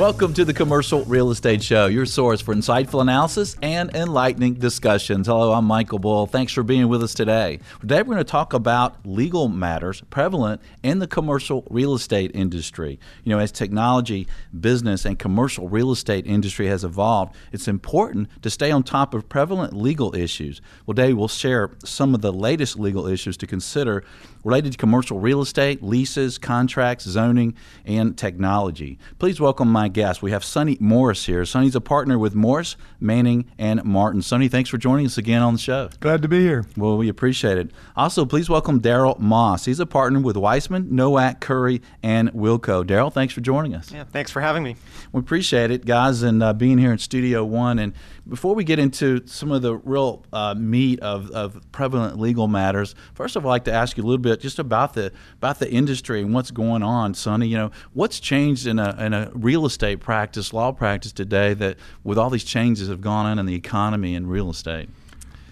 Welcome to the Commercial Real Estate Show, your source for insightful analysis and enlightening discussions. Hello, I'm Michael Bull. Thanks for being with us today. Today, we're going to talk about legal matters prevalent in the commercial real estate industry. You know, as technology, business, and commercial real estate industry has evolved, it's important to stay on top of prevalent legal issues. Well, today, we'll share some of the latest legal issues to consider related to commercial real estate, leases, contracts, zoning, and technology. Please welcome my guest. We have Sonny Morris here. Sonny's a partner with Morris, Manning, and Martin. Sonny, thanks for joining us again on the show. Glad to be here. Well, we appreciate it. Also, please welcome Daryl Moss. He's a partner with Weissman, Nowack, Curry, and Wilco. Daryl, thanks for joining us. Yeah, thanks for having me. We appreciate it, guys, and uh, being here in Studio One. And before we get into some of the real uh, meat of, of prevalent legal matters, first of all, I'd like to ask you a little bit just about the about the industry and what's going on, Sonny. You know, what's changed in a in a real estate practice, law practice today that with all these changes have gone on in the economy and real estate?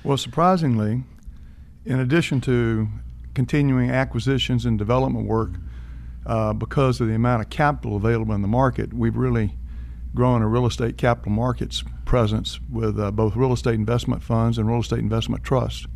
Well, surprisingly, in addition to continuing acquisitions and development work, uh, because of the amount of capital available in the market, we've really grown a real estate capital markets presence with uh, both real estate investment funds and real estate investment trusts.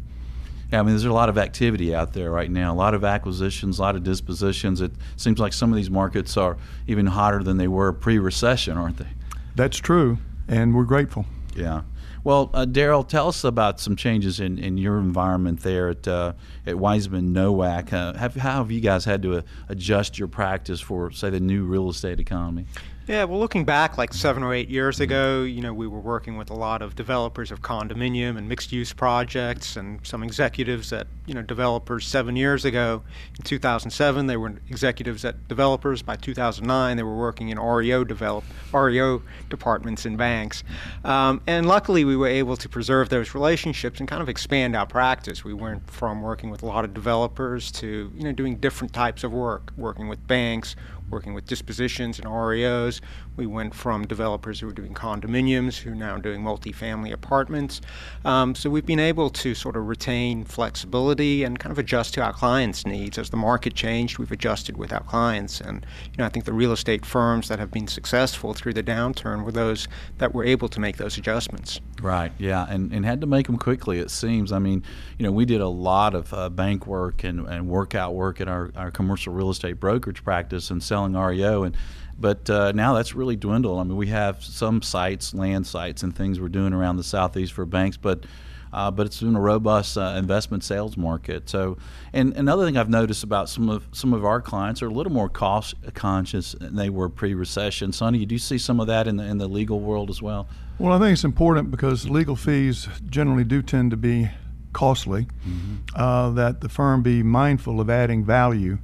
Yeah, I mean, there's a lot of activity out there right now, a lot of acquisitions, a lot of dispositions. It seems like some of these markets are even hotter than they were pre recession, aren't they? That's true, and we're grateful. Yeah. Well, uh, Daryl, tell us about some changes in, in your environment there at uh, at Weissman Nowack. Uh, have, how have you guys had to uh, adjust your practice for, say, the new real estate economy? Yeah, well, looking back like seven or eight years ago, you know, we were working with a lot of developers of condominium and mixed-use projects, and some executives at you know developers seven years ago. In 2007, they were executives at developers. By 2009, they were working in REO develop REO departments in banks, um, and luckily we were able to preserve those relationships and kind of expand our practice. We went from working with a lot of developers to you know doing different types of work, working with banks, working with dispositions and REOs. We went from developers who were doing condominiums who are now doing multifamily apartments. Um, so we've been able to sort of retain flexibility and kind of adjust to our clients' needs. As the market changed, we've adjusted with our clients. And you know, I think the real estate firms that have been successful through the downturn were those that were able to make those adjustments. Right. Yeah, and and had to make them quickly. It seems. I mean, you know, we did a lot of uh, bank work and, and workout work at our, our commercial real estate brokerage practice and selling REO and but uh, now that's really dwindled. I mean, we have some sites, land sites, and things we're doing around the southeast for banks, but uh, but it's been a robust uh, investment sales market. So, and another thing I've noticed about some of some of our clients are a little more cost conscious than they were pre-recession. Sonny, you do see some of that in the in the legal world as well. Well, I think it's important because legal fees generally do tend to be costly. Mm-hmm. Uh, that the firm be mindful of adding value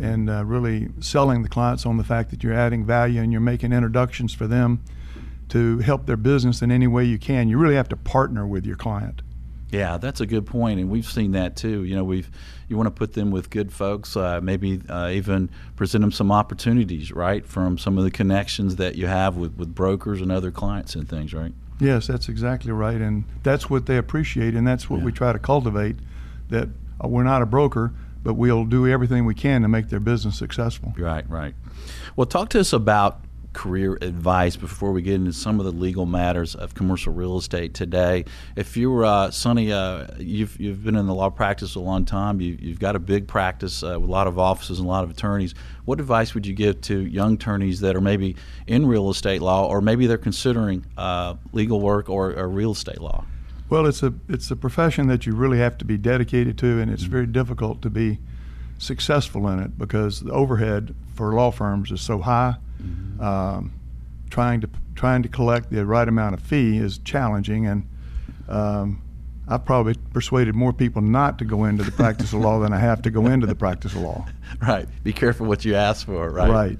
and uh, really selling the clients on the fact that you're adding value and you're making introductions for them to help their business in any way you can. You really have to partner with your client. Yeah, that's a good point, and we've seen that too. You know, we've you want to put them with good folks, uh, maybe uh, even present them some opportunities, right, from some of the connections that you have with, with brokers and other clients and things, right? Yes, that's exactly right, and that's what they appreciate, and that's what yeah. we try to cultivate. That uh, we're not a broker, but we'll do everything we can to make their business successful. Right, right. Well, talk to us about career advice before we get into some of the legal matters of commercial real estate today. If you're uh, Sonny, uh, you've you've been in the law practice a long time. You, have got a big practice uh, with a lot of offices and a lot of attorneys. What advice would you give to young attorneys that are maybe in real estate law, or maybe they're considering uh, legal work or, or real estate law? Well, it's a it's a profession that you really have to be dedicated to, and it's mm-hmm. very difficult to be successful in it because the overhead for law firms is so high. Mm-hmm. Um, trying to trying to collect the right amount of fee is challenging, and um, I've probably persuaded more people not to go into the practice of law than I have to go into the practice of law. Right. Be careful what you ask for. Right. Right.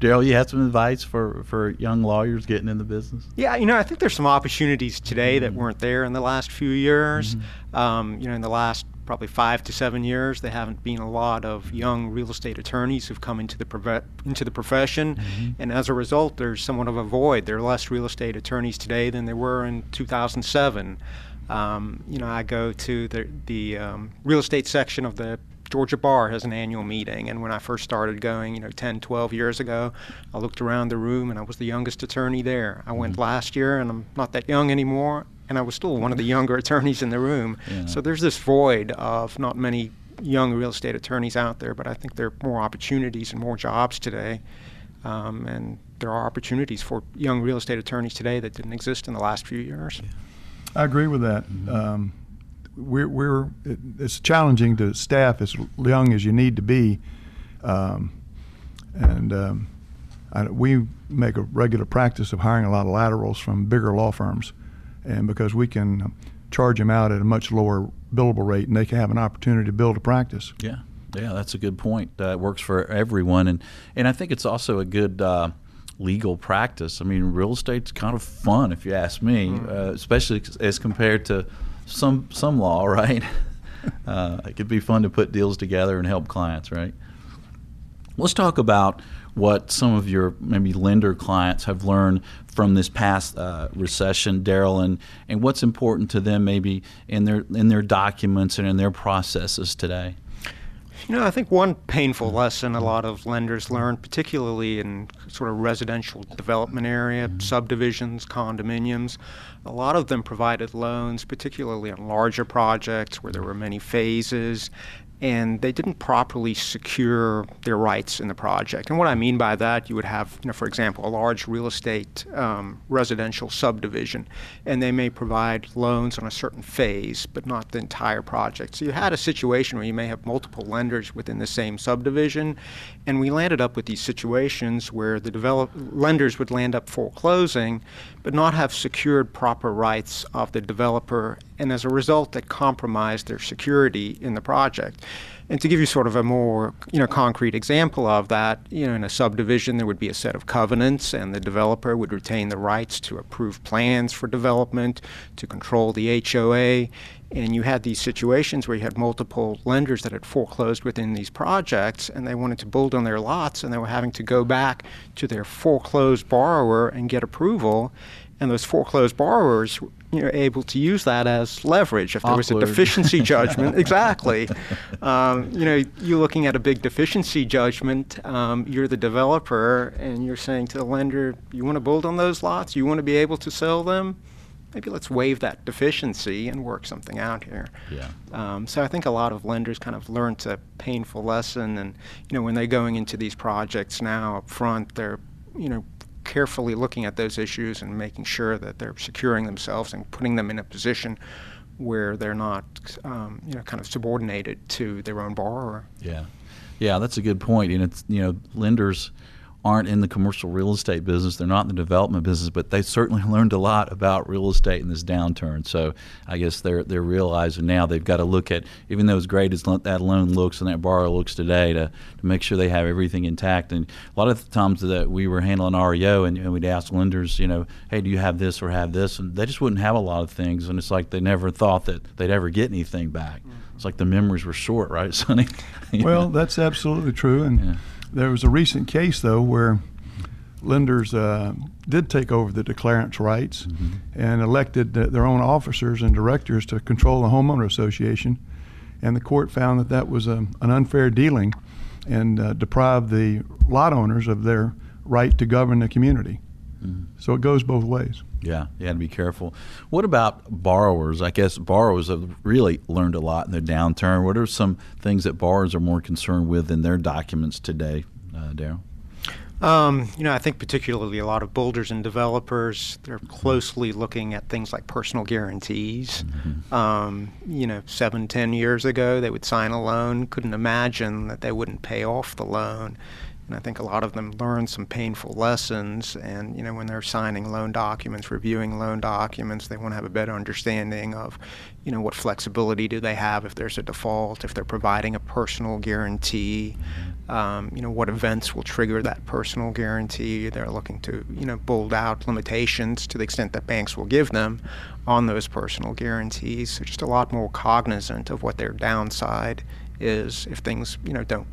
Daryl, you have some advice for, for young lawyers getting in the business? Yeah, you know, I think there's some opportunities today mm-hmm. that weren't there in the last few years. Mm-hmm. Um, you know, in the last probably five to seven years, there haven't been a lot of young real estate attorneys who've come into the into the profession, mm-hmm. and as a result, there's somewhat of a void. There are less real estate attorneys today than there were in 2007. Um, you know, I go to the the um, real estate section of the Georgia Bar has an annual meeting, and when I first started going, you know, 10, 12 years ago, I looked around the room and I was the youngest attorney there. I went mm-hmm. last year, and I'm not that young anymore, and I was still one of the younger attorneys in the room. Yeah. So there's this void of not many young real estate attorneys out there, but I think there are more opportunities and more jobs today. Um, and there are opportunities for young real estate attorneys today that didn't exist in the last few years. I agree with that. Mm-hmm. Um, we're, we're it, it's challenging to staff as young as you need to be, um, and um, I, we make a regular practice of hiring a lot of laterals from bigger law firms, and because we can charge them out at a much lower billable rate, and they can have an opportunity to build a practice. Yeah, yeah, that's a good point. Uh, it works for everyone, and and I think it's also a good. Uh, legal practice. I mean, real estate's kind of fun, if you ask me, mm. uh, especially as compared to some some law, right? Uh, it could be fun to put deals together and help clients, right? Let's talk about what some of your maybe lender clients have learned from this past uh, recession, Daryl, and, and what's important to them maybe in their in their documents and in their processes today. You know, I think one painful lesson a lot of lenders learn, particularly in sort of residential development area, subdivisions, condominiums, a lot of them provided loans, particularly on larger projects where there were many phases, and they didn't properly secure their rights in the project. And what I mean by that, you would have, you know, for example, a large real estate um, residential subdivision, and they may provide loans on a certain phase, but not the entire project. So you had a situation where you may have multiple lenders within the same subdivision, and we landed up with these situations where the develop- lenders would land up foreclosing, but not have secured proper rights of the developer, and as a result, that compromised their security in the project. And to give you sort of a more you know concrete example of that, you know, in a subdivision there would be a set of covenants, and the developer would retain the rights to approve plans for development, to control the HOA, and you had these situations where you had multiple lenders that had foreclosed within these projects, and they wanted to build on their lots, and they were having to go back to their foreclosed borrower and get approval, and those foreclosed borrowers you know, able to use that as leverage if there was a deficiency judgment. exactly. Um, you know, you're looking at a big deficiency judgment. Um, you're the developer, and you're saying to the lender, "You want to build on those lots? You want to be able to sell them? Maybe let's waive that deficiency and work something out here." Yeah. Um, so I think a lot of lenders kind of learned a painful lesson, and you know, when they're going into these projects now up front, they're you know carefully looking at those issues and making sure that they're securing themselves and putting them in a position where they're not, um, you know, kind of subordinated to their own borrower. Yeah, yeah, that's a good point. And it's you know, lenders aren't in the commercial real estate business. They're not in the development business, but they certainly learned a lot about real estate in this downturn. So I guess they're they're realizing now they've got to look at even though as great as that loan looks and that borrower looks today to, to make sure they have everything intact. And a lot of the times that we were handling REO and, and we'd ask lenders, you know, hey, do you have this or have this? And they just wouldn't have a lot of things. And it's like they never thought that they'd ever get anything back. Mm-hmm. It's like the memories were short, right, Sonny? well, that's absolutely true. And yeah there was a recent case, though, where lenders uh, did take over the declarant's rights mm-hmm. and elected their own officers and directors to control the homeowner association. And the court found that that was a, um, an unfair dealing and uh, deprived the lot owners of their right to govern the community. Mm-hmm. So it goes both ways. Yeah, you had to be careful. What about borrowers? I guess borrowers have really learned a lot in the downturn. What are some things that borrowers are more concerned with in their documents today, uh, Daryl? Um, you know, I think particularly a lot of builders and developers, they're closely looking at things like personal guarantees. Mm-hmm. Um, you know, seven, ten years ago, they would sign a loan, couldn't imagine that they wouldn't pay off the loan. And I think a lot of them learn some painful lessons. And, you know, when they're signing loan documents, reviewing loan documents, they want to have a better understanding of, you know, what flexibility do they have if there's a default, if they're providing a personal guarantee, um, you know, what events will trigger that personal guarantee. They're looking to, you know, bold out limitations to the extent that banks will give them on those personal guarantees. So just a lot more cognizant of what their downside is if things, you know, don't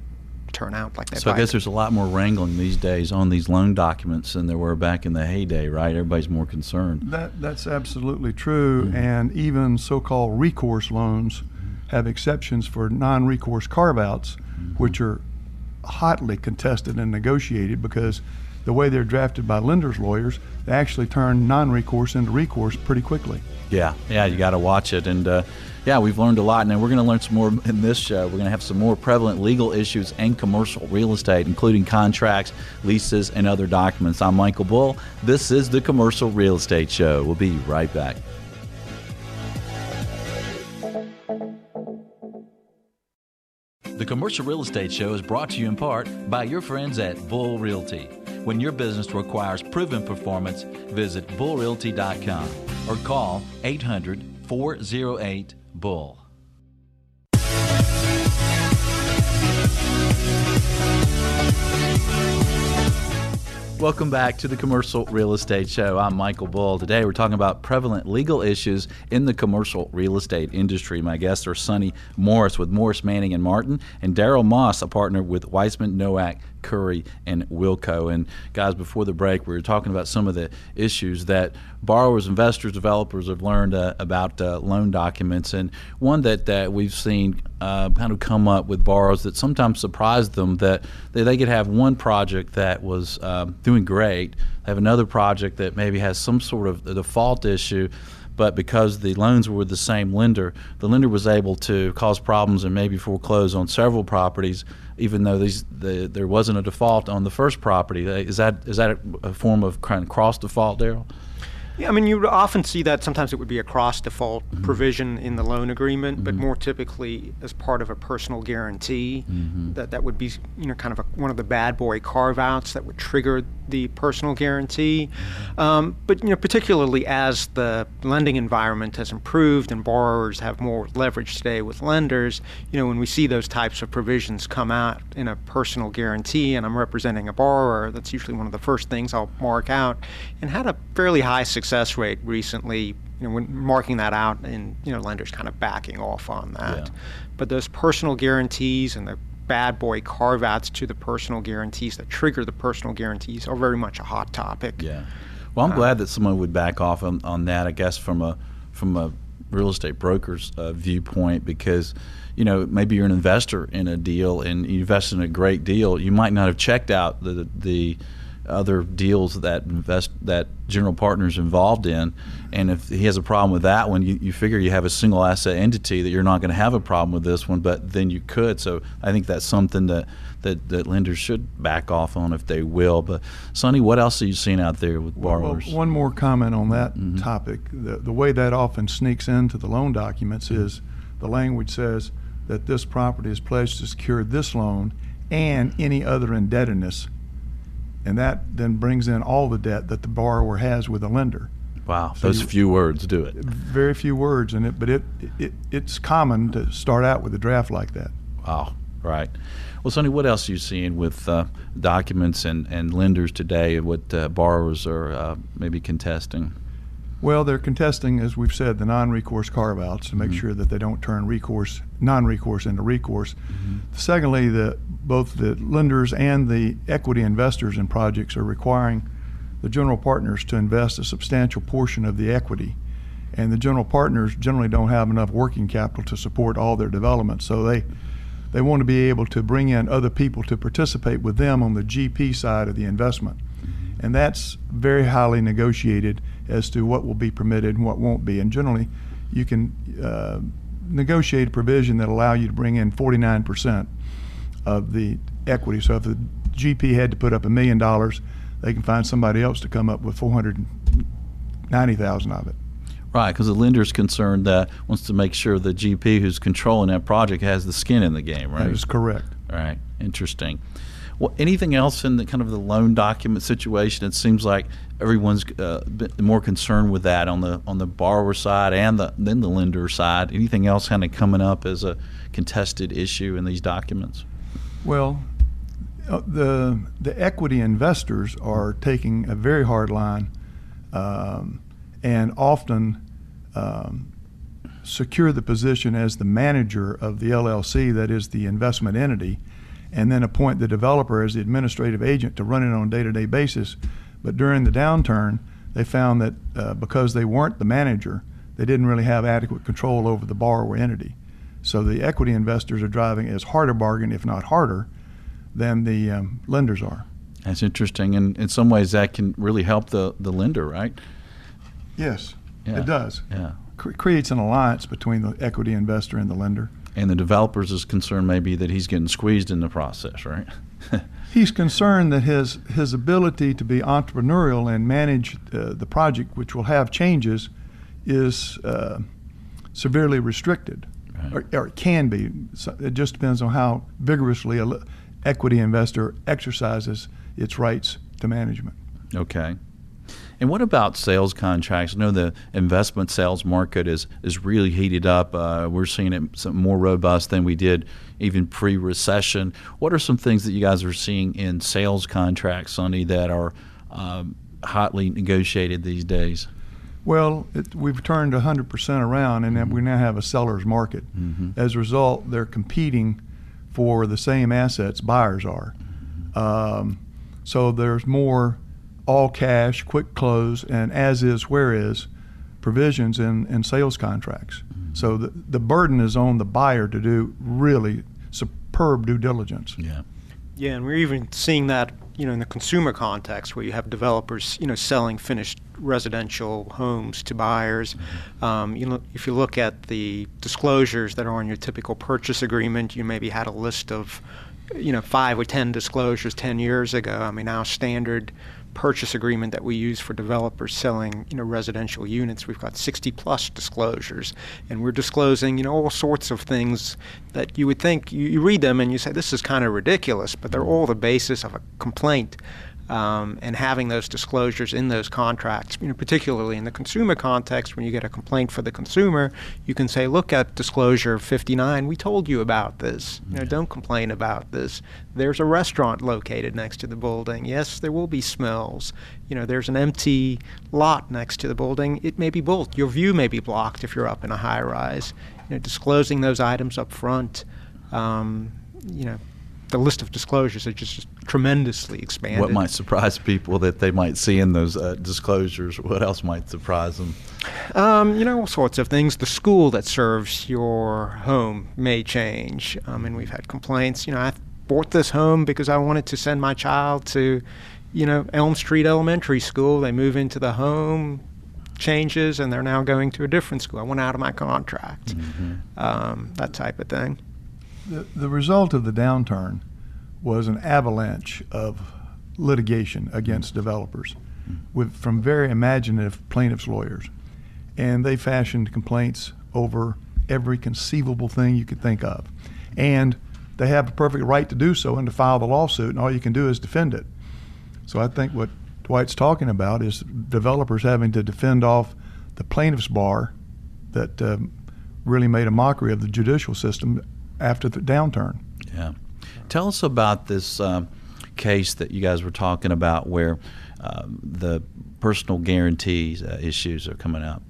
turn out like that. So I guess there's a lot more wrangling these days on these loan documents than there were back in the heyday, right? Everybody's more concerned. That that's absolutely true, mm-hmm. and even so-called recourse loans have exceptions for non-recourse carve-outs, which are hotly contested and negotiated because the way they're drafted by lenders' lawyers, they actually turn non-recourse into recourse pretty quickly. Yeah, yeah, you got to watch it, and uh, yeah, we've learned a lot, and we're going to learn some more in this show. We're going to have some more prevalent legal issues and commercial real estate, including contracts, leases, and other documents. I'm Michael Bull. This is the Commercial Real Estate Show. We'll be right back. The Commercial Real Estate Show is brought to you in part by your friends at Bull Realty. When your business requires proven performance, visit bullrealty.com or call 800 408 Bull. Welcome back to the Commercial Real Estate Show. I'm Michael Bull. Today we're talking about prevalent legal issues in the commercial real estate industry. My guests are Sonny Morris with Morris Manning and Martin, and Daryl Moss, a partner with Weissman Nowack Curry and Wilco. And guys, before the break, we were talking about some of the issues that borrowers, investors, developers have learned uh, about uh, loan documents. And one that, that we've seen uh, kind of come up with borrowers that sometimes surprised them that they, they could have one project that was um, doing great, have another project that maybe has some sort of default issue but because the loans were with the same lender, the lender was able to cause problems and maybe foreclose on several properties even though these the, there wasn't a default on the first property. Is that is that a, form of kind of cross default, Daryl? Yeah, I mean, you often see that sometimes it would be a cross default mm-hmm. provision in the loan agreement, mm-hmm. but more typically as part of a personal guarantee. Mm-hmm. That that would be you know kind of a, one of the bad boy carve outs that would trigger the personal guarantee. Mm-hmm. Um, but you know, particularly as the lending environment has improved and borrowers have more leverage today with lenders, you know, when we see those types of provisions come out in a personal guarantee, and I'm representing a borrower, that's usually one of the first things I'll mark out, and had a fairly high success success rate recently, you know, when marking that out and, you know, lenders kind of backing off on that. Yeah. But those personal guarantees and the bad boy carve outs to the personal guarantees that trigger the personal guarantees are very much a hot topic. Yeah. Well, I'm uh, glad that someone would back off on, on that, I guess, from a, from a real estate broker's uh, viewpoint because you know maybe you're an investor in a deal and you invest in a great deal you might not have checked out the the other deals that invest that general partner's involved in, and if he has a problem with that one, you, you figure you have a single asset entity that you're not going to have a problem with this one, but then you could. So I think that's something that, that, that lenders should back off on if they will. But Sonny, what else have you seen out there with borrowers? Well, one more comment on that mm-hmm. topic. The, the way that often sneaks into the loan documents mm-hmm. is the language says that this property is pledged to secure this loan and any other indebtedness and that then brings in all the debt that the borrower has with the lender. Wow, so those you, few words do it. Very few words in it, but it, it it's common to start out with a draft like that. Wow, right. Well, Sonny, what else are you seeing with uh, documents and, and lenders today? And what uh, borrowers are uh, maybe contesting? Well, they're contesting, as we've said, the non-recourse carve-outs to make mm-hmm. sure that they don't turn recourse, non-recourse into recourse. Mm-hmm. Secondly, the both the lenders and the equity investors in projects are requiring the general partners to invest a substantial portion of the equity. And the general partners generally don't have enough working capital to support all their development, so they they want to be able to bring in other people to participate with them on the GP side of the investment. And that's very highly negotiated as to what will be permitted and what won't be. And generally, you can uh, negotiate a provision that allow you to bring in 49% of the equity. So if the GP had to put up a million dollars, they can find somebody else to come up with 490,000 of it. Right, because the lender's concerned that wants to make sure the GP who's controlling that project has the skin in the game, right? That is correct. All right, interesting. Well, anything else in the kind of the loan document situation? It seems like everyone's uh, more concerned with that on the on the borrower side and the then the lender side. Anything else kind of coming up as a contested issue in these documents? Well, uh, the the equity investors are taking a very hard line, um, and often. Um, secure the position as the manager of the LLC, that is the investment entity, and then appoint the developer as the administrative agent to run it on a day to day basis. But during the downturn, they found that uh, because they weren't the manager, they didn't really have adequate control over the borrower entity. So the equity investors are driving as hard a bargain, if not harder, than the um, lenders are. That's interesting, and in some ways that can really help the, the lender, right? Yes, Yeah. it does. Yeah. Cre- creates an alliance between the equity investor and the lender. And the developers is concerned maybe that he's getting squeezed in the process, right? He's concerned that his his ability to be entrepreneurial and manage uh, the project, which will have changes, is uh, severely restricted, Right. or, or it can be. So it just depends on how vigorously a equity investor exercises its rights to management. Okay. And what about sales contracts? I know the investment sales market is, is really heated up. Uh, we're seeing it some more robust than we did even pre recession. What are some things that you guys are seeing in sales contracts, Sonny, that are um, hotly negotiated these days? Well, it, we've turned 100% around, and we now have a seller's market. As a result, they're competing for the same assets buyers are. Um, so there's more all cash, quick close, and as is, where is provisions in, in sales contracts. So the, the burden is on the buyer to do really superb due diligence. Yeah. Yeah, and we're even seeing that, you know, in the consumer context where you have developers, you know, selling finished residential homes to buyers. Um, you know, if you look at the disclosures that are on your typical purchase agreement, you maybe had a list of, you know, five or ten disclosures ten years ago. I mean, our standard purchase agreement that we use for developers selling, you know, residential units, we've got 60 plus disclosures, and we're disclosing, you know, all sorts of things that you would think you, you read them and you say this is kind of ridiculous, but they're all the basis of a complaint. Um, and having those disclosures in those contracts, you know, particularly in the consumer context, when you get a complaint for the consumer, you can say, "Look at disclosure 59. We told you about this. You know, don't complain about this. There's a restaurant located next to the building. Yes, there will be smells. You know, there's an empty lot next to the building. It may be built. Your view may be blocked if you're up in a high rise. You know, disclosing those items up front. Um, you know, the list of disclosures are just tremendously expanded. What might surprise people that they might see in those uh, disclosures? What else might surprise them? Um, you know, all sorts of things. The school that serves your home may change. Um, and we've had complaints. You know, I bought this home because I wanted to send my child to, you know, Elm Street Elementary School. They move into the home, changes, and they're now going to a different school. I went out of my contract. Um, that type of thing. The, the result of the downturn was an avalanche of litigation against developers with, from very imaginative plaintiffs' lawyers. And they fashioned complaints over every conceivable thing you could think of. And they have a perfect right to do so and to file the lawsuit, and all you can do is defend it. So I think what Dwight's talking about is developers having to defend off the plaintiff's bar that um, really made a mockery of the judicial system after the downturn. Yeah. Tell us about this um, case that you guys were talking about where um, the personal guarantees uh, issues are coming up.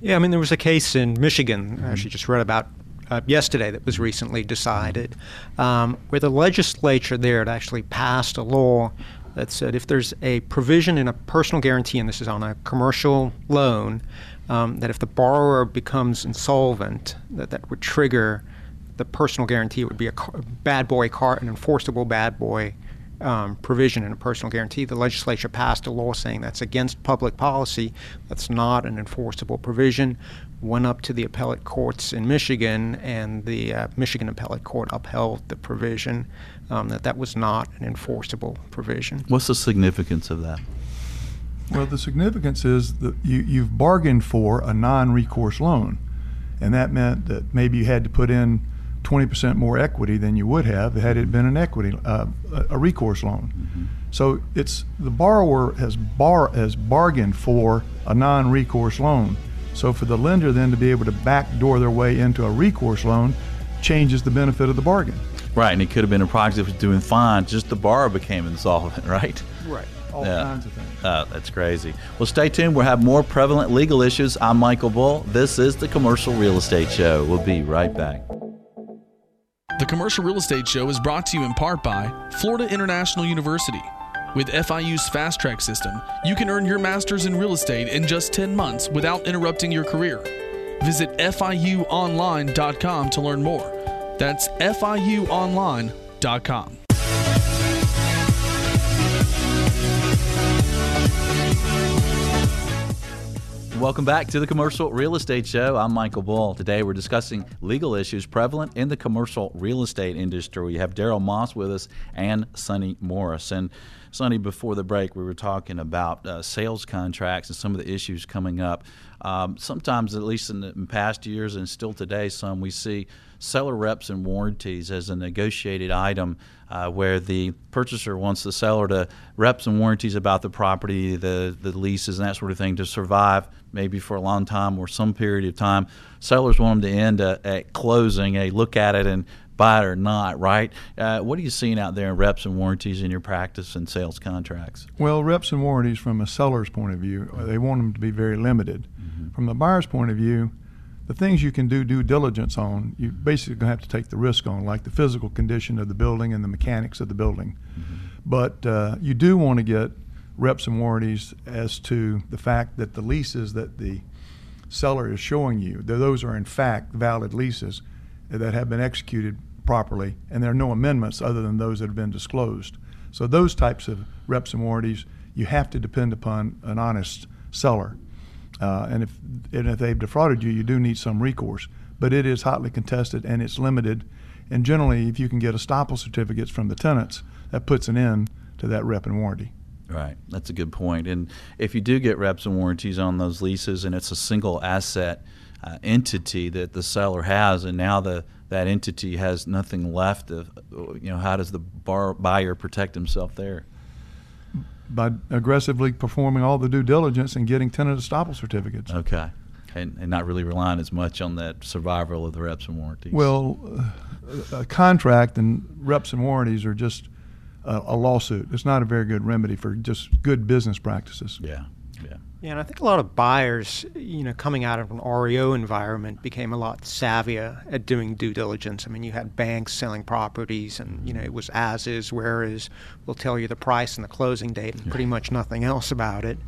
Yeah, I mean, there was a case in Michigan, I actually just read about uh, yesterday, that was recently decided, um, where the legislature there had actually passed a law that said if there's a provision in a personal guarantee, and this is on a commercial loan, um, that if the borrower becomes insolvent, that that would trigger the personal guarantee. Would be a car- bad boy car, an enforceable bad boy um, provision in a personal guarantee. The legislature passed a law saying that's against public policy. That's not an enforceable provision. Went up to the appellate courts in Michigan, and the uh, Michigan appellate court upheld the provision um, that that was not an enforceable provision. What's the significance of that? Well, the significance is that you, you've bargained for a non-recourse loan, and that meant that maybe you had to put in 20% more equity than you would have had it been an equity uh, a a recourse loan. So it's the borrower has bar has bargained for a non-recourse loan. So for the lender then to be able to backdoor their way into a recourse loan changes the benefit of the bargain. Right, and it could have been a project that was doing fine, just the borrower became insolvent, right? Right. All Yeah. kinds of things. Oh, that's crazy. Well, stay tuned. We'll have more prevalent legal issues. I'm Michael Bull. This is the Commercial Real Estate Show. We'll be right back. The Commercial Real Estate Show is brought to you in part by Florida International University. With FIU's Fast Track system, you can earn your master's in real estate in just 10 months without interrupting your career. Visit FIUOnline.com to learn more. That's FIUOnline.com. Welcome back to the Commercial Real Estate Show. I'm Michael Bull. Today we're discussing legal issues prevalent in the commercial real estate industry. We have Daryl Moss with us and Sonny Morris. And Sonny, before the break, we were talking about uh, sales contracts and some of the issues coming up. Um, sometimes, at least in, the, in past years and still today, some we see seller reps and warranties as a negotiated item uh, where the purchaser wants the seller to reps and warranties about the property, the, the leases, and that sort of thing to survive maybe for a long time or some period of time. Sellers want them to end uh, at closing, a look at it and buy it or not, right? Uh, what are you seeing out there in reps and warranties in your practice and sales contracts? Well, reps and warranties from a seller's point of view, they want them to be very limited. Mm-hmm. From the buyer's point of view, the things you can do due diligence on, you basically going to have to take the risk on, like the physical condition of the building and the mechanics of the building. Mm-hmm. But uh, you do want to get reps and warranties as to the fact that the leases that the seller is showing you, those are in fact valid leases that have been executed properly, and there are no amendments other than those that have been disclosed. So those types of reps and warranties, you have to depend upon an honest seller. Uh, and if and if they've defrauded you, you do need some recourse. But it is hotly contested and it's limited. And generally, if you can get estoppel certificates from the tenants, that puts an end to that rep and warranty. Right, that's a good point. And if you do get reps and warranties on those leases, and it's a single asset uh, entity that the seller has, and now the that entity has nothing left of, you know, how does the bar, buyer protect himself there? By aggressively performing all the due diligence and getting tenant estoppel certificates. Okay. And, and not really relying as much on that survival of the reps and warranties. Well, uh, a contract and reps and warranties are just a, a lawsuit. It's not a very good remedy for just good business practices. Yeah. Yeah. Yeah, and I think a lot of buyers, you know, coming out of an REO environment became a lot savvier at doing due diligence. I mean, you had banks selling properties and, you know, it was as is, where is, we'll tell you the price and the closing date and pretty much nothing else about it.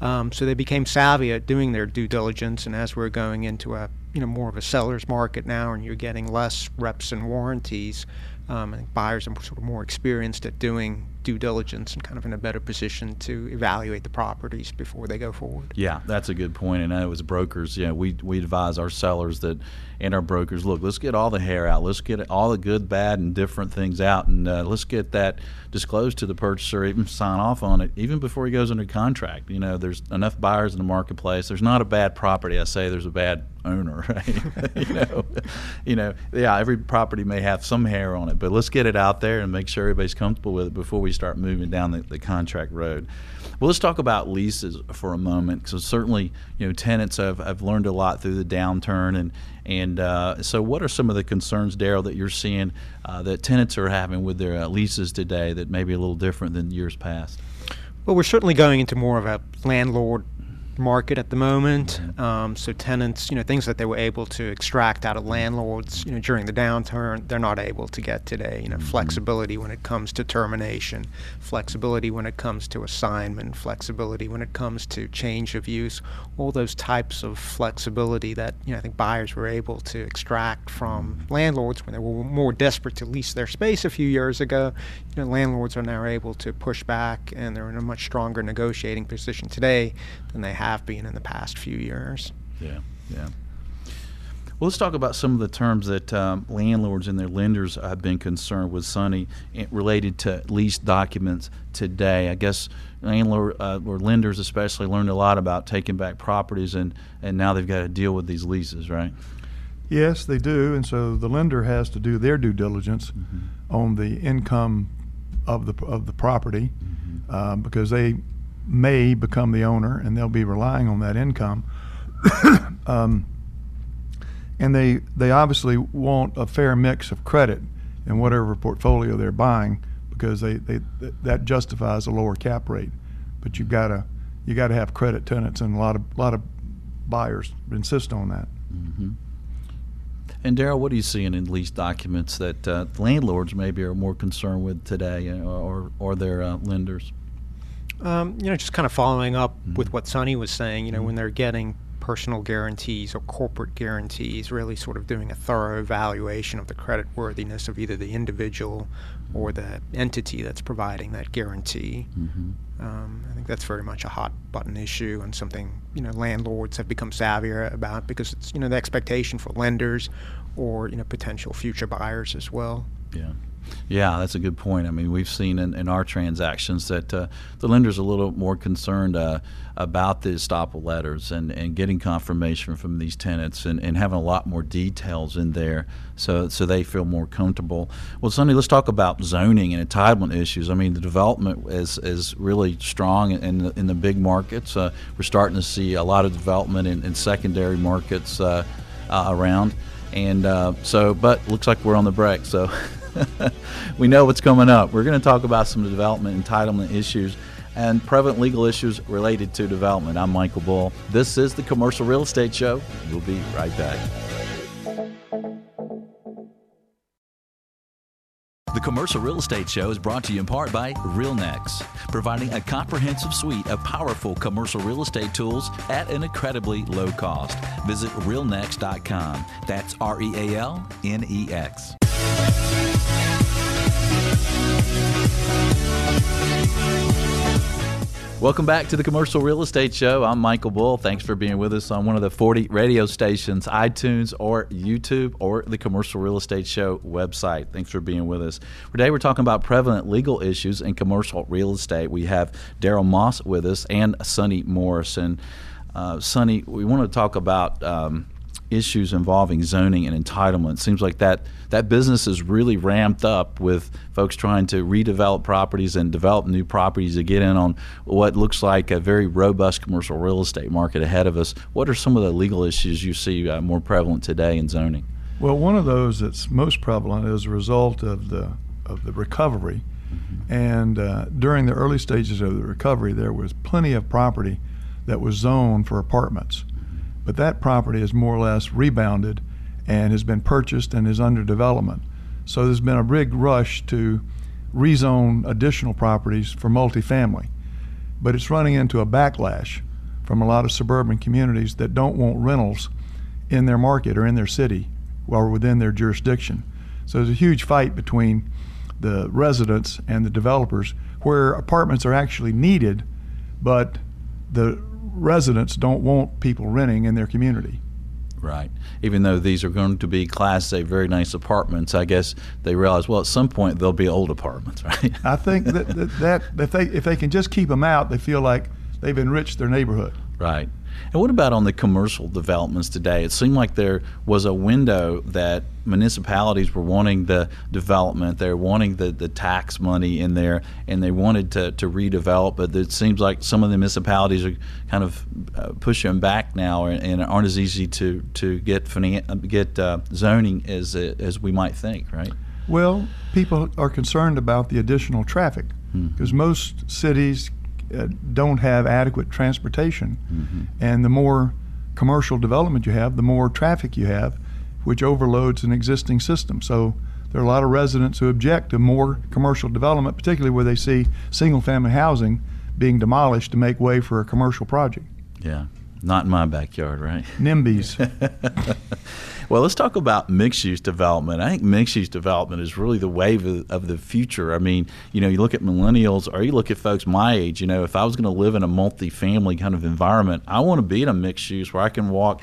Um, so they became savvy at doing their due diligence, and as we're going into a you know more of a seller's market now, and you're getting less reps and warranties, um, I think buyers are sort of more experienced at doing due diligence and kind of in a better position to evaluate the properties before they go forward. Yeah, that's a good point. And as brokers, yeah, we we advise our sellers that and our brokers, look, let's get all the hair out, let's get all the good, bad, and different things out, and uh, let's get that disclosed to the purchaser, even sign off on it, even before he goes under contract. You know, there's enough buyers in the marketplace. There's not a bad property. I say there's a bad owner, right? you know, you know, yeah, every property may have some hair on it, but let's get it out there and make sure everybody's comfortable with it before we start moving down the, the contract road. Well, let's talk about leases for a moment, because certainly, you know, tenants have, have learned a lot through the downturn, and and uh, so what are some of the concerns, Daryl, that you're seeing uh, that tenants are having with their uh, leases today that may be a little different than years past? Well, we're certainly going into more of a landlord market at the moment. Um, so tenants, you know, things that they were able to extract out of landlords, you know, during the downturn, they're not able to get today. You know, mm-hmm. flexibility when it comes to termination, flexibility when it comes to assignment, flexibility when it comes to change of use, all those types of flexibility that you know I think buyers were able to extract from landlords when they were more desperate to lease their space a few years ago. You know, landlords are now able to push back, and they're in a much stronger negotiating position today than they have have been in the past few years. Yeah, yeah. Well, let's talk about some of the terms that um, landlords and their lenders have been concerned with, Sonny, eh, related to lease documents today. I guess landlord uh, or lenders especially learned a lot about taking back properties, and, and now they've got to deal with these leases, right? Yes, they do, and so the lender has to do their due diligence mm-hmm. on the income of the of the property mm-hmm. um, because they may become the owner and they'll be relying on that income. um, and they they obviously want a fair mix of credit in whatever portfolio they're buying because they, they that justifies a lower cap rate. But you've got to you got to have credit tenants and a lot of lot of buyers insist on that. Mm-hmm. And Daryl, what are you seeing in lease documents that uh, landlords maybe are more concerned with today, or or their uh, lenders? Um, you know, just kind of following up mm-hmm. with what Sonny was saying. You know, mm-hmm. when they're getting personal guarantees or corporate guarantees, really sort of doing a thorough evaluation of the credit worthiness of either the individual or the entity that's providing that guarantee. Mm-hmm. Um, I think that's very much a hot button issue and something you know landlords have become savvier about because it's you know the expectation for lenders or you know potential future buyers as well. Yeah. Yeah, that's a good point. I mean, we've seen in, in our transactions that uh, the lender's a little more concerned uh, about the estoppel letters and, and getting confirmation from these tenants and, and having a lot more details in there so so they feel more comfortable. Well, Sonny, let's talk about zoning and entitlement issues. I mean, the development is, is really strong in the, in the big markets. Uh, we're starting to see a lot of development in, in secondary markets uh, uh, around. And uh, so, but looks like we're on the break. So we know what's coming up. We're going to talk about some development entitlement issues and prevalent legal issues related to development. I'm Michael Bull. This is the Commercial Real Estate Show. We'll be right back. The Commercial Real Estate Show is brought to you in part by RealNex, providing a comprehensive suite of powerful commercial real estate tools at an incredibly low cost. Visit realnex.com. That's R E A L N E X. Welcome back to the Commercial Real Estate Show. I'm Michael Bull. Thanks for being with us on one of the 40 radio stations, iTunes or YouTube or the Commercial Real Estate Show website. Thanks for being with us. Today we're talking about prevalent legal issues in commercial real estate. We have Daryl Moss with us and Sonny Morrison. Uh, Sonny, we want to talk about um, issues involving zoning and entitlement. Seems like that that business is really ramped up with folks trying to redevelop properties and develop new properties to get in on what looks like a very robust commercial real estate market ahead of us. What are some of the legal issues you see uh, more prevalent today in zoning? Well, one of those that's most prevalent is a result of the of the recovery. Mm-hmm. And uh, during the early stages of the recovery, there was plenty of property that was zoned for apartments. But that property is more or less rebounded and has been purchased and is under development. So there's been a big rush to rezone additional properties for multifamily. But it's running into a backlash from a lot of suburban communities that don't want rentals in their market or in their city or within their jurisdiction. So there's a huge fight between the residents and the developers where apartments are actually needed, but the residents don't want people renting in their community. Right. Even though these are going to be Class A, very nice apartments, I guess they realize well at some point they'll be old apartments, right? I think that, that, that if they if they can just keep them out, they feel like they've enriched their neighborhood. Right. And what about on the commercial developments today? It seemed like there was a window that municipalities were wanting the development, they're wanting the, the tax money in there, and they wanted to, to redevelop. But it seems like some of the municipalities are kind of uh, pushing back now and, and, aren't as easy to, to get finan- get uh, zoning as, as we might think, right? Well, people are concerned about the additional traffic because mm-hmm. most cities uh, don't have adequate transportation. Mm-hmm. And the more commercial development you have, the more traffic you have, which overloads an existing system. So there are a lot of residents who object to more commercial development, particularly where they see single family housing being demolished to make way for a commercial project. Yeah. Not in my backyard, right? NIMBYs. well, let's talk about mixed use development. I think mixed use development is really the wave of, of, the future. I mean, you know, you look at millennials or you look at folks my age, you know, if I was going to live in a multi-family kind of environment, I want to be in a mixed use where I can walk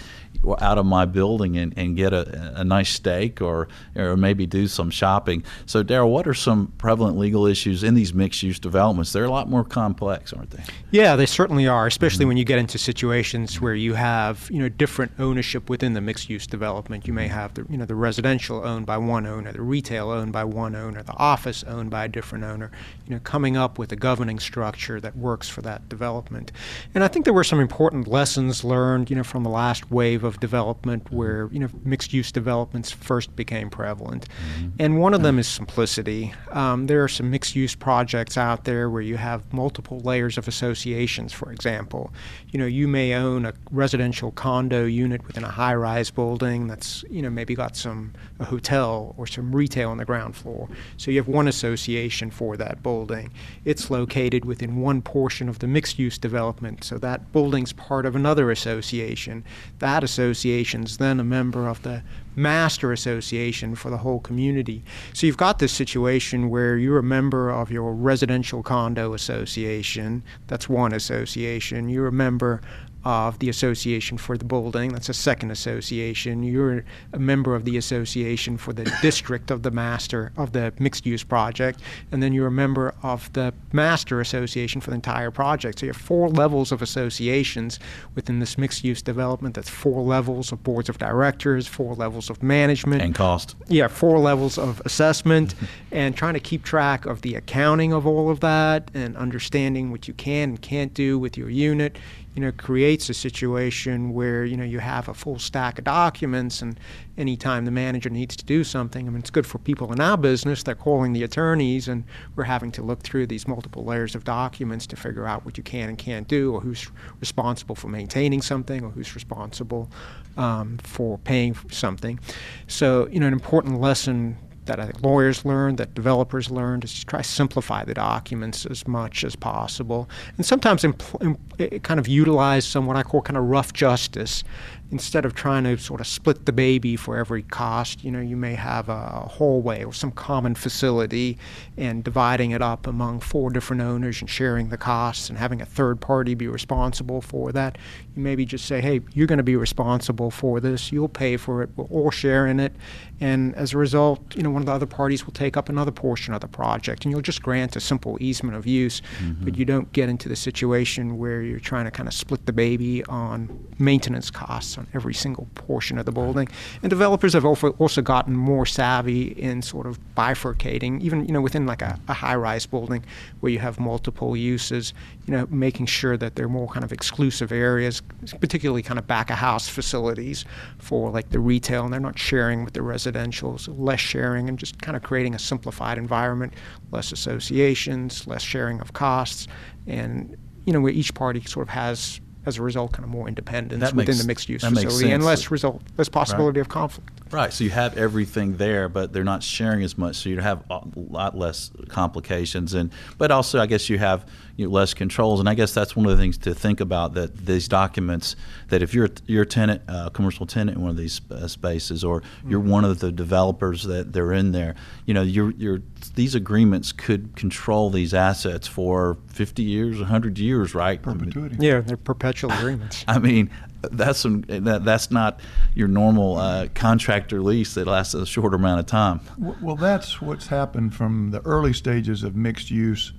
out of my building and, and get a, a nice steak or or maybe do some shopping. So, Daryl, what are some prevalent legal issues in these mixed use developments? They're a lot more complex, aren't they? Yeah, they certainly are, especially mm-hmm. when you get into situations where you have you know different ownership within the mixed use development. You may have the you know the residential owned by one owner, the retail owned by one owner, the office owned by a different owner. You know, coming up with a governing structure that works for that development. And I think there were some important lessons learned, you know, from the last wave of of development where you know mixed use developments first became prevalent, mm-hmm. and one of them is simplicity. Um, there are some mixed use projects out there where you have multiple layers of associations. For example, you know you may own a residential condo unit within a high rise building that's you know maybe got some a hotel or some retail on the ground floor. So you have one association for that building. It's located within one portion of the mixed use development, so that building's part of another association. That association's then a member of the master association for the whole community. So you've got this situation where you're a member of your residential condo association, that's one association. You're a member of the Association for the Building. That's a second association. You're a member of the Association for the District of the Master of the Mixed Use Project, and then you're a member of the Master Association for the entire project. So you have four levels of associations within this mixed use development. That's four levels of boards of directors, four levels of management, and cost. Yeah, four levels of assessment, and trying to keep track of the accounting of all of that and understanding what you can and can't do with your unit you know, creates a situation where, you know, you have a full stack of documents and anytime the manager needs to do something, I mean, it's good for people in our business. They're calling the attorneys and we're having to look through these multiple layers of documents to figure out what you can and can't do or who's responsible for maintaining something or who's responsible um, for paying for something. So, you know, an important lesson that I think lawyers learn, that developers learn, is to try to simplify the documents as much as possible, and sometimes impl- imp- kind of utilize some what I call kind of rough justice instead of trying to sort of split the baby for every cost, you know, you may have a hallway or some common facility and dividing it up among four different owners and sharing the costs and having a third party be responsible for that. You maybe just say, hey, you're going to be responsible for this. You'll pay for it. We'll all share in it. And as a result, you know, one of the other parties will take up another portion of the project and you'll just grant a simple easement of use, mm-hmm. but you don't get into the situation where you're trying to kind of split the baby on maintenance costs on every single portion of the building. And developers have also gotten more savvy in sort of bifurcating, even you know within like a, a high-rise building where you have multiple uses. You know, making sure that they're more kind of exclusive areas, particularly kind of back-of-house facilities for like the retail, and they're not sharing with the residential, so less sharing, and just kind of creating a simplified environment, less associations, less sharing of costs, and you know where each party sort of has as a result, kind of more independence that within makes, the mixed use facility and less result, less possibility right. of conflict. Right. So you have everything there, but they're not sharing as much. So you have a lot less complications, and but also I guess you have you know, less controls. And I guess that's one of the things to think about that these documents that if you're you're a tenant, a uh, commercial tenant in one of these uh, spaces, or you're mm-hmm. one of the developers that they're in there, you know, you're, you're these agreements could control these assets for 50 years, 100 years, right? Perpetuity. Yeah, they're perpetual agreements. I mean, that's some, that, that's not your normal uh, contractor lease that lasts a short amount of time. Well, that's what's happened from the early stages of mixed use.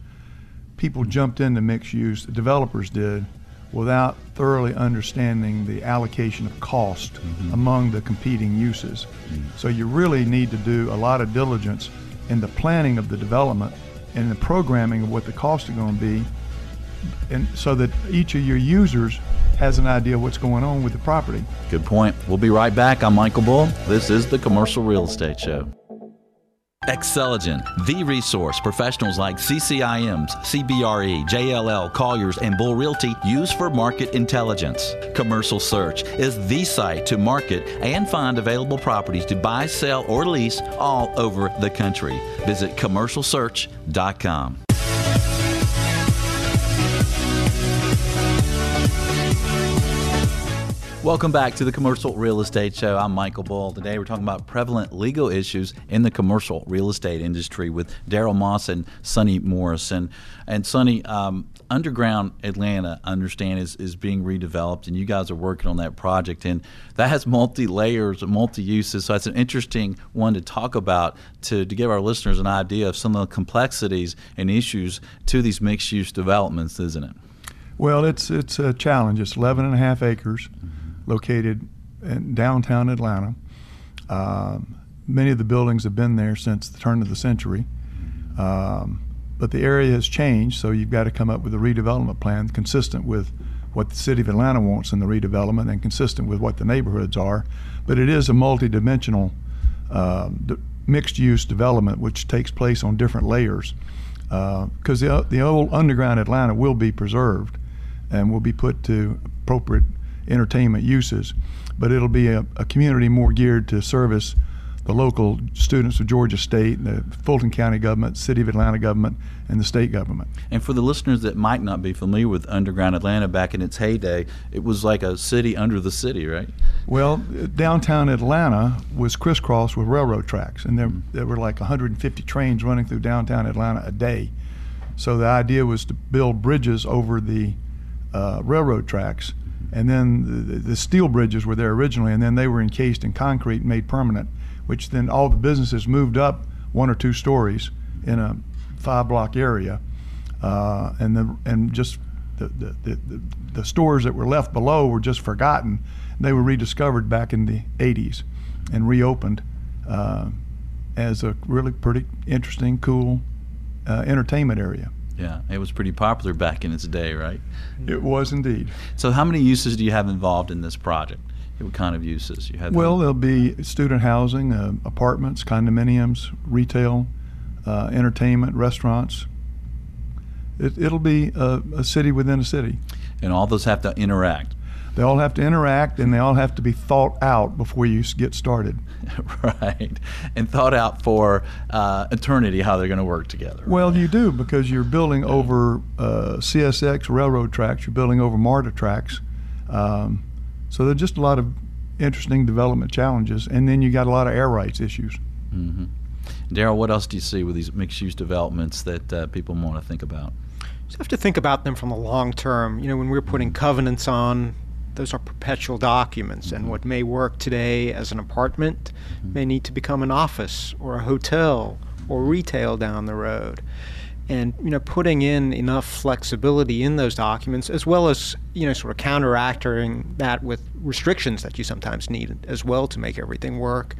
People jumped into mixed use, the developers did, without thoroughly understanding the allocation of cost mm-hmm. among the competing uses. Mm-hmm. So you really need to do a lot of diligence in the planning of the development and the programming of what the costs are going to be, and so that each of your users has an idea what's going on with the property. Good point. We'll be right back. I'm Michael Bull. This is the Commercial Real Estate Show. Xceligent, the resource professionals like CCIMs, CBRE, JLL, Colliers, and Bull Realty use for market intelligence. Commercial Search is the site to market and find available properties to buy, sell, or lease all over the country. Visit commercialsearch.com. Welcome back to the Commercial Real Estate Show. I'm Michael Bull. Today we're talking about prevalent legal issues in the commercial real estate industry with Daryl Moss and Sonny Morrison. And Sonny, um, Underground Atlanta, I understand, is, is being redeveloped, and you guys are working on that project. And that has multi layers, multi uses. So it's an interesting one to talk about to, to give our listeners an idea of some of the complexities and issues to these mixed use developments, isn't it? Well, it's, it's a challenge. It's 11 and a half acres. Mm-hmm located in downtown Atlanta. Um, many of the buildings have been there since the turn of the century. Um, but the area has changed, so you've got to come up with a redevelopment plan consistent with what the city of Atlanta wants in the redevelopment and consistent with what the neighborhoods are. But it is a multidimensional uh, mixed use development which takes place on different layers. Because uh, the, the old underground Atlanta will be preserved and will be put to appropriate entertainment uses, but it'll be a, a community more geared to service the local students of Georgia State, the Fulton County government, City of Atlanta government, and the state government. And for the listeners that might not be familiar with Underground Atlanta back in its heyday, it was like a city under the city, right? Well, downtown Atlanta was crisscrossed with railroad tracks, and there, mm-hmm. there were like 150 trains running through downtown Atlanta a day. So the idea was to build bridges over the uh, railroad tracks, and then the, the steel bridges were there originally, and then they were encased in concrete and made permanent which then all the businesses moved up one or two stories in a five block area, uh, and the and just the, the, the, the, stores that were left below were just forgotten. They were rediscovered back in the 80s and reopened uh, as a really pretty interesting, cool uh, entertainment area. Yeah, it was pretty popular back in its day, right? It was indeed. So, how many uses do you have involved in this project? what kind of uses you have? Well, there'll be student housing, uh, apartments, condominiums, retail, uh, entertainment, restaurants. It, will be a, a, city within a city. And all those have to interact. They all have to interact, and they all have to be thought out before you get started. right, and thought out for uh, eternity how they're going to work together. Well, you do because you're building over uh, CSX railroad tracks. You're building over MARTA tracks. Um, so there's just a lot of interesting development challenges, and then you got a lot of air rights issues. Mm-hmm. Daryl, what else do you see with these mixed-use developments that uh, people want to think about? You have to think about them from the long term. You know, when we're putting covenants on, those are perpetual documents, and mm-hmm. what may work today as an apartment mm-hmm. may need to become an office or a hotel or retail down the road and you know putting in enough flexibility in those documents as well as you know sort of counteracting that with restrictions that you sometimes need as well to make everything work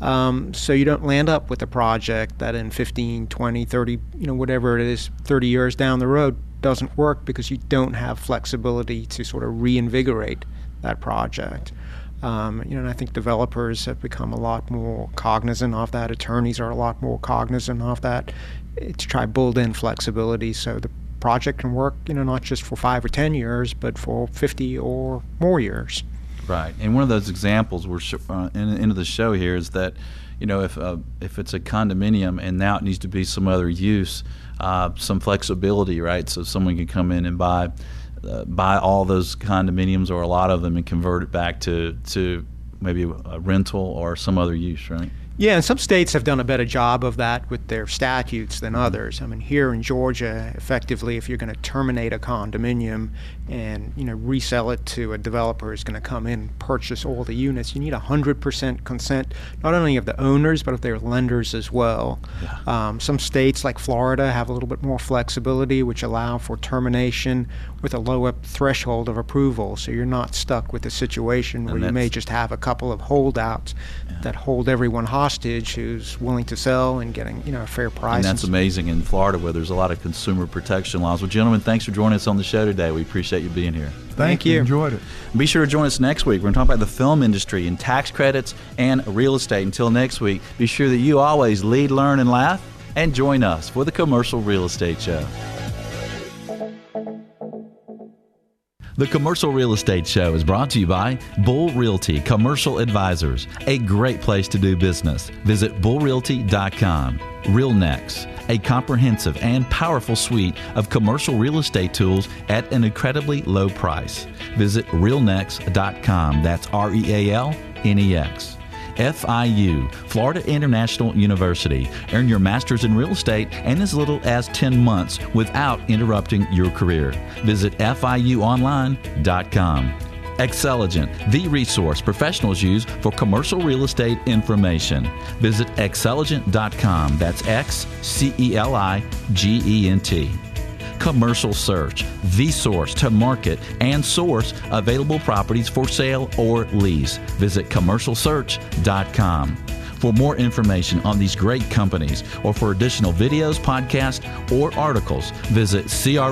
um, so you don't land up with a project that in 15 20 30 you know whatever it is 30 years down the road doesn't work because you don't have flexibility to sort of reinvigorate that project um, you know, and I think developers have become a lot more cognizant of that. Attorneys are a lot more cognizant of that to try build in flexibility so the project can work, you know, not just for five or ten years, but for 50 or more years. Right, and one of those examples we're uh, in, into the show here is that, you know, if uh, if it's a condominium and now it needs to be some other use, uh, some flexibility, right? So someone can come in and buy uh, buy all those condominiums or a lot of them and convert it back to to maybe a rental or some other use, right? Yeah, and some states have done a better job of that with their statutes than others. I mean, here in Georgia, effectively, if you're going to terminate a condominium and you know resell it to a developer who's going to come in and purchase all the units, you need 100% consent, not only of the owners but of their lenders as well. Yeah. Um, some states, like Florida, have a little bit more flexibility, which allow for termination with a lower threshold of approval, so you're not stuck with a situation where you may just have a couple of holdouts yeah. that hold everyone hostage hostage who's willing to sell and getting you know a fair price. And that's amazing in Florida where there's a lot of consumer protection laws. Well, gentlemen, thanks for joining us on the show today. We appreciate you being here. Thank, Thank you. Enjoyed it. Be sure to join us next week. We're going to talk about the film industry and tax credits and real estate. Until next week, be sure that you always lead, learn, and laugh. And join us for the Commercial Real Estate Show. The Commercial Real Estate Show is brought to you by Bull Realty Commercial Advisors, a great place to do business. Visit bullrealty.com. RealNex, a comprehensive and powerful suite of commercial real estate tools at an incredibly low price. Visit realnex.com. That's R E A L N E X. FIU, Florida International University. Earn your master's in real estate in as little as 10 months without interrupting your career. Visit FIUonline.com. Xceligent, the resource professionals use for commercial real estate information. Visit xceligent.com. That's X C E L I G E N T. Commercial Search, the source to market and source available properties for sale or lease. Visit commercialsearch.com. For more information on these great companies or for additional videos, podcasts, or articles, visit creshow.com.